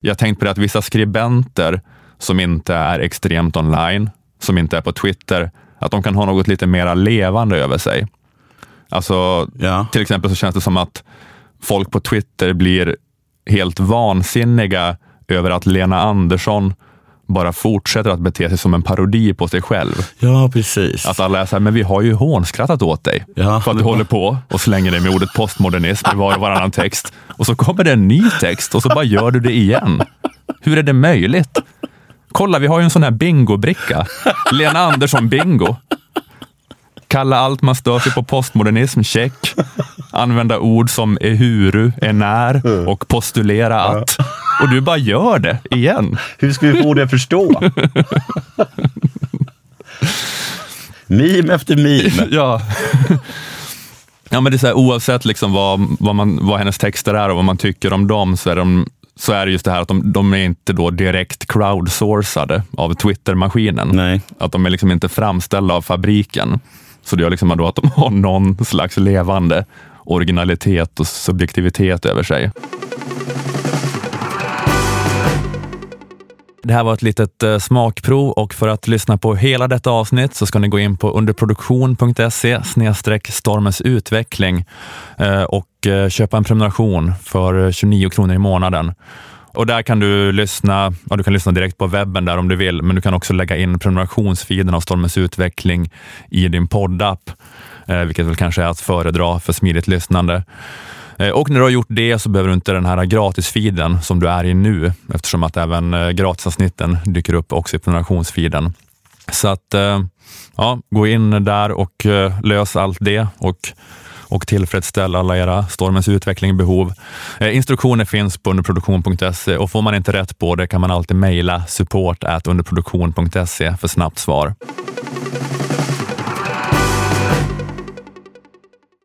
Jag har tänkt på det att vissa skribenter som inte är extremt online, som inte är på Twitter, att de kan ha något lite mera levande över sig. Alltså, Ja. till exempel så känns det som att folk på Twitter blir helt vansinniga över att Lena Andersson bara fortsätter att bete sig som en parodi på sig själv. Ja, precis. Att alla är så här, men vi har ju hånskrattat åt dig Ja. för att du håller på och slänger dig med ordet postmodernism i var och varannan text. Och så kommer det en ny text och så bara gör du det igen. Hur är det möjligt? Kolla, vi har ju en sån här bingobricka. Lena Andersson bingo. Kalla allt man stör sig på postmodernism, check. Använda ord som ehuru, enär och postulera att. Och du bara gör det igen. Hur ska vi få det att förstå? meme efter meme. Ja. ja, men det är så här, oavsett liksom vad, vad, man, vad hennes texter är och vad man tycker om dem så är, de, så är det just det här att de, de är inte då direkt crowdsourcade av Twitter-maskinen. Nej. Att de är liksom inte framställda av fabriken. Så det gör liksom då att de har någon slags levande originalitet och subjektivitet över sig. Det här var ett litet eh, smakprov och för att lyssna på hela detta avsnitt så ska ni gå in på underproduktion.se stormens utveckling eh, och eh, köpa en prenumeration för 29 kronor i månaden. Och där kan du lyssna, ja, du kan lyssna direkt på webben där om du vill, men du kan också lägga in prenumerationsfiden av Stormens utveckling i din poddapp, vilket väl kanske är att föredra för smidigt lyssnande. Eh, och när du har gjort det så behöver du inte den här gratisfiden som du är i nu, eftersom att även eh, gratisavsnitten dyker upp också i prenumerationsfiden. Så att, eh, ja, gå in där och lös allt det och, och tillfredsställ alla era Stormens utveckling behov. Instruktioner finns på underproduktion.se och får man inte rätt på det kan man alltid mejla support underproduktion.se för snabbt svar.